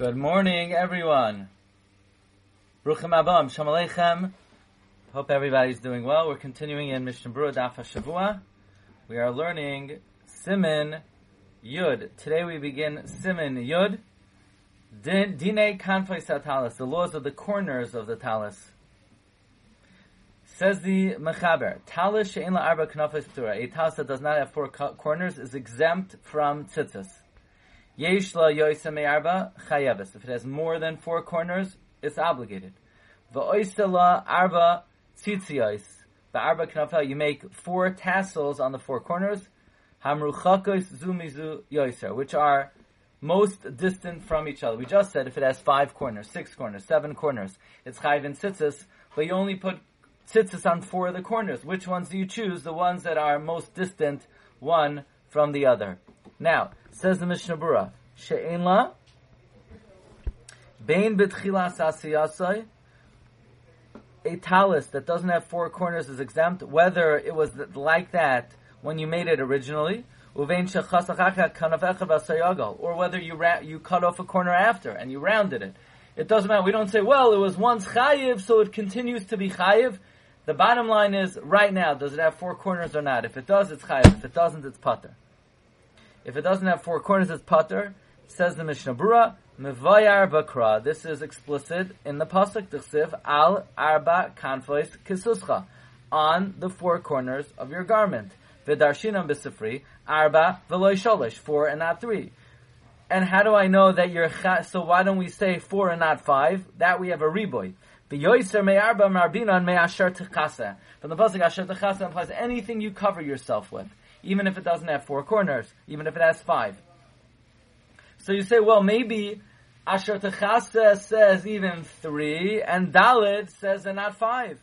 Good morning, everyone. Ruchim Abam, Shalom Aleichem. Hope everybody's doing well. We're continuing in Mishnah Berurah Daf Shavua. We are learning Simin Yud. Today we begin Simin Yud. Din, Dine Kanfei Satalis, the laws of the corners of the talis. Says the Mechaber, Talis She'en Arba Knafes Ptura, a talis that does not have four corners is exempt from tzitzis. Yeshla chayeves. If it has more than four corners, it's obligated. V'oisela arba tzitziyos. Ba'arba knafel, you make four tassels on the four corners. Hamruchakos zumizu yoiser, which are most distant from each other. We just said if it has five corners, six corners, seven corners, it's chayiv in tzitzis, but you only put tzitzis on four of the corners. Which ones do you choose? The ones that are most distant one from the other. Now, says the Mishnah Berurah, She'en la, Bein b'tchilas asiyasai, a talis that doesn't have four corners is exempt, whether it was like that when you made it originally, or whether you ra- you cut off a corner after and you rounded it. It doesn't matter. We don't say, well, it was once chayiv, so it continues to be chayiv. The bottom line is, right now, does it have four corners or not? If it does, it's chayiv. If it doesn't, it's pater. If it doesn't have four corners, it's pater. Says the Mishnah Berurah, Mevayar bakra. This is explicit in the pasuk T'chsiv al arba kanfois kisuscha on the four corners of your garment. V'darshinam b'sifri arba v'loy sholish four and not three. And how do I know that you're so? Why don't we say four and not five? That we have a reboy. V'yoyser me'arba marbinan me'asher techasa. From the pasuk asher techasa implies anything you cover yourself with even if it doesn't have four corners, even if it has five. So you say, well, maybe Asher Techasa says even three, and Dalit says they're not five.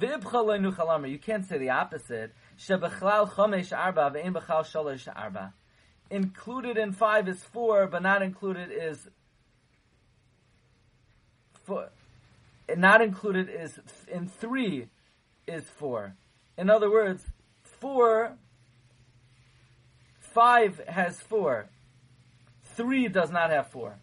You can't say the opposite. Included in five is four, but not included is four. Not included is in three is four. In other words, four Five has four. Three does not have four.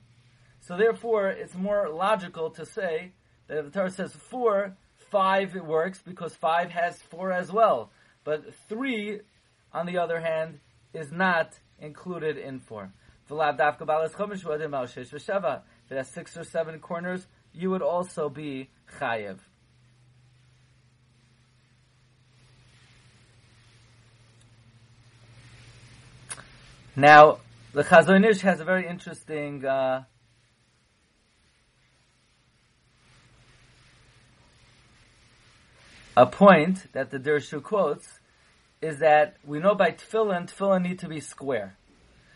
So therefore, it's more logical to say that if the Torah says four, five it works because five has four as well. But three, on the other hand, is not included in four. If it has six or seven corners, you would also be chayiv. Now, the Chazon Ish has a very interesting uh, a point that the Dirshu quotes is that we know by tefillin, tefillin need to be square.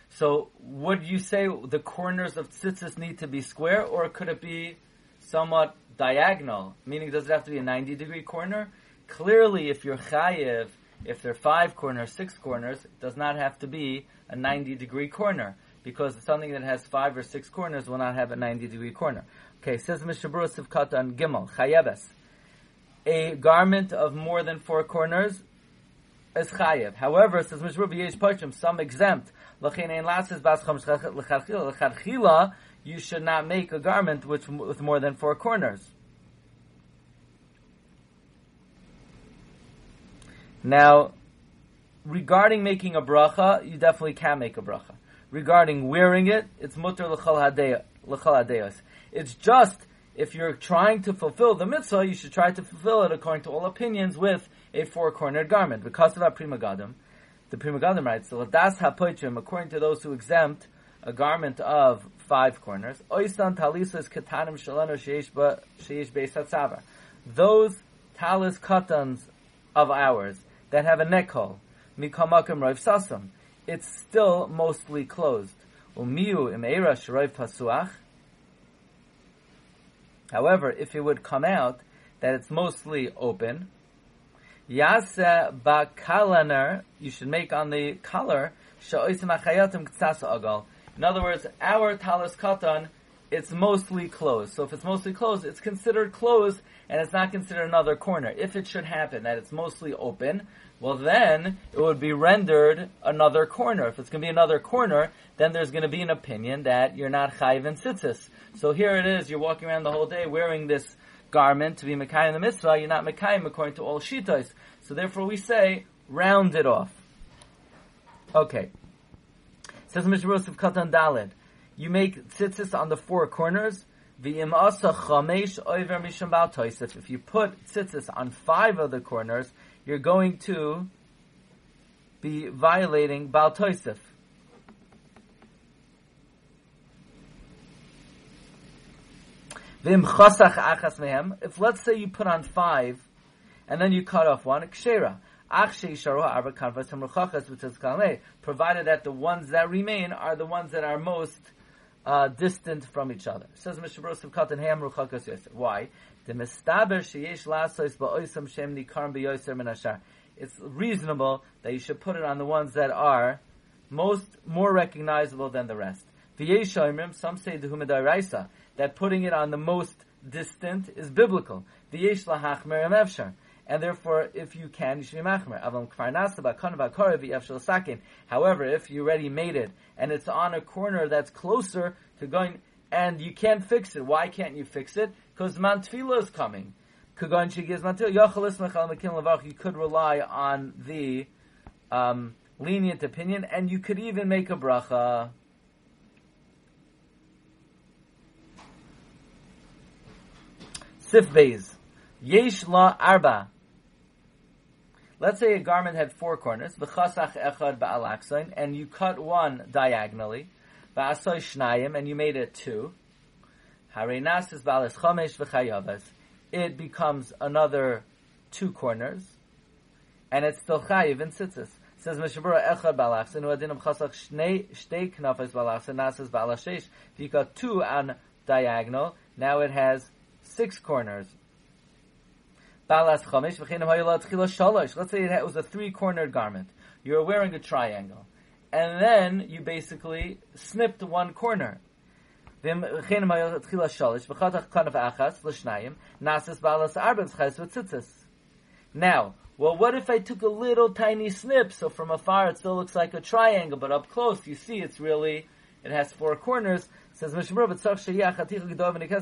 So, would you say the corners of tzitzis need to be square, or could it be somewhat diagonal? Meaning, does it have to be a 90 degree corner? Clearly, if you're chayiv, if there are five corners, six corners, it does not have to be a 90 degree corner because something that has five or six corners will not have a 90 degree corner. Okay, says Mishnah Berurah Sivkata on Gimel, Chayebes. A garment of more than four corners is chayev. However, says Mishnah Berurah Pachim, some exempt. You should not make a garment which, with more than four corners. Now, regarding making a bracha, you definitely can make a bracha. Regarding wearing it, it's mutter l'chal hadeyos. It's just if you're trying to fulfill the mitzvah, you should try to fulfill it according to all opinions with a four-cornered garment. Because of that Pri Megadim, the Pri Megadim writes, "Ladas hapoitrim," according to those who exempt a garment of five corners, oisan talisas katanim shalano sheish beis Those talis katans of ours that have a neck hole, mikamakim roiv sasam, it's still mostly closed. Umiu imeira shroiv pasuach. However, if it would come out that it's mostly open, yasa bakalaner, you should make on the collar, sha'oisim achayatim agal. In other words, our talis katan it's mostly closed. So if it's mostly closed, it's considered closed and it's not considered another corner. If it should happen that it's mostly open, well then it would be rendered another corner. If it's going to be another corner, then there's going to be an opinion that you're not chayiv and tzitzis. So here it is, you're walking around the whole day wearing this garment to be Mekai in the mitzvah, you're not Mekayim according to all shitas. So therefore we say, round it off. Okay. Says Mishnah of Katan Dalid. You make tzitzis on the four corners. If you put tzitzis on five of the corners, you're going to be violating Baal Toisif. If let's say you put on five, and then you cut off one, kshera. Provided that the ones that remain are the ones that are most uh, distant from each other. Says Mishnah Berurah Katan Ham Ruchakas Yosef. Why? The lasos ba'oisam min It's reasonable that you should put it on the ones that are most more recognizable than the rest. V'yesh some say the humidaraisa that putting it on the most distant is biblical. V'yesh lahachmer efshar. And therefore, if you can, you should be machmer. However, if you already made it and it's on a corner that's closer to going, and you can't fix it, why can't you fix it? Because mantfila is coming. You could rely on the um, lenient opinion, and you could even make a bracha. Sif Beis. Yesh la arba. Let's say a garment had four corners, v'chasach echad ba'alaksain, and you cut one diagonally, v'asoy shnayim, and you made it two. Harenas is balas chomesh v'chayavas. It becomes another two corners, and it's still chayiv in tzitzis. Says Mishabura echad balachsin, u'adinim chasach shtei knafes balachsin, nasas balashesh. If you cut two on diagonal, now it has six corners. Let's say it was a three-cornered garment. You're wearing a triangle. And then you basically snipped one corner. Now, well, what if I took a little tiny snip? So from afar it still looks like a triangle, but up close you see it's really, it has four corners. It says but it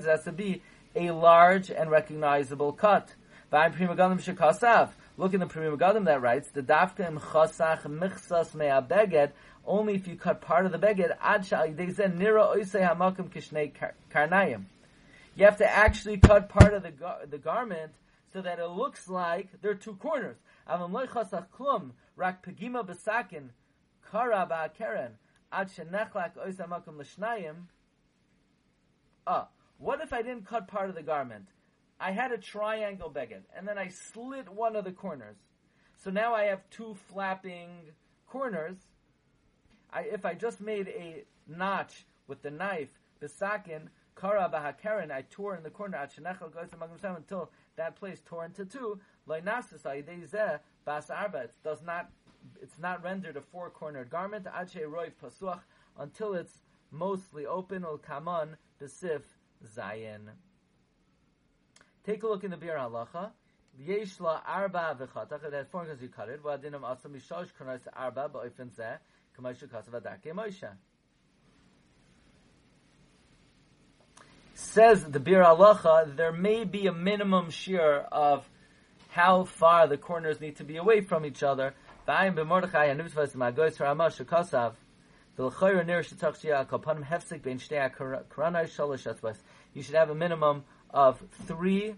has to be a large and recognizable cut. Look in the Pri Megadim that writes, the dafkim chasach michsas me'abeged, only if you cut part of the beged, ad sha'ideizen nira oisei hamakim kishnei karnayim. You have to actually cut part of the, gar- the garment so that it looks like there are two corners. Avam loy chasach klum, rak pegima besakin, kara ad shenechlak. Ah, what if I didn't cut part of the garment? I had a triangle beged, and then I slit one of the corners. So now I have two flapping corners. I, if I just made a notch with the knife, bisakin, kara bahakaren, I tore in the corner, until that place tore into two, bas arba, it does not, it's not rendered a four-cornered garment, until it's mostly open, ul kaman, besif, zayin. Take a look in the Bir Halacha. Yesh la arba v'chatach. It has four because you cut it. Asam arba zeh. Kasav. Says the Bir Halacha, there may be a minimum shear of how far the corners need to be away from each other. V'ayim b'mordechai. You should have a minimum of three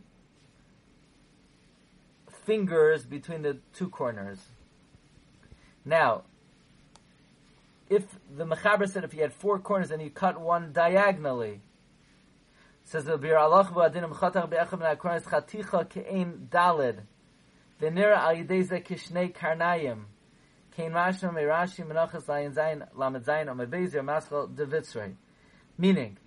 fingers between the two corners. Now, if the Mechaber said if you had four corners and you cut one diagonally, says the Bir Allah ba'adinim chatach be'echem na'kornes chaticha ke'ein dalid v'nira al yidei ze kishnei karnayim kein mashna me'rashi menachas layin zayin lamed zayin omed bezer maschal devitzrei meaning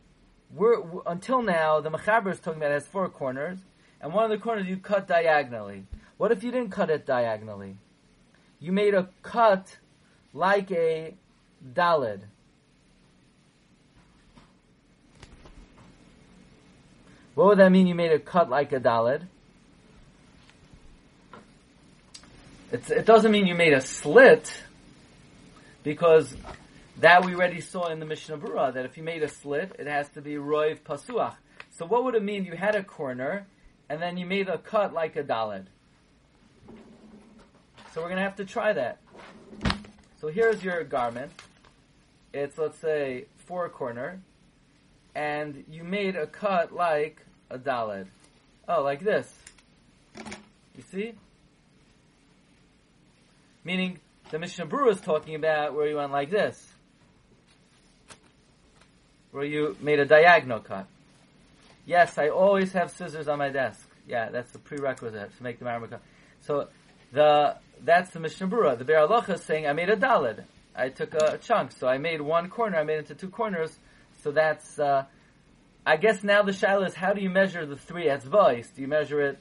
we're, until now, the Mechaber is talking about has four corners, and one of the corners you cut diagonally. What if you didn't cut it diagonally? You made a cut like a dalid. What would that mean? You made a cut like a dalid. It doesn't mean you made a slit, because that we already saw in the Mishnah Berurah that if you made a slit, it has to be roiv pasuach. So what would it mean? You had a corner, and then you made a cut like a dalid. So we're going to have to try that. So here's your garment. It's let's say four corner, and you made a cut like a dalid. Oh, like this. You see? Meaning, the Mishnah Berurah is talking about where you went like this. Where you made a diagonal cut. Yes, I always have scissors on my desk. Yeah, that's the prerequisite to make the marmot cut. So, the, that's the Mishnah. The Be'er Halacha is saying, I made a dalid. I took a chunk, so I made one corner, I made it into two corners, so that's, uh, I guess now the shaila is how do you measure the three etzvahs? Do you measure it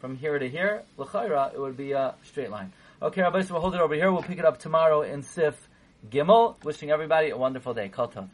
from here to here? L'chayra, it would be a straight line. Okay, Rabbi, so we'll hold it over here. We'll pick it up tomorrow in Sif Gimel. Wishing everybody a wonderful day. Kol tov.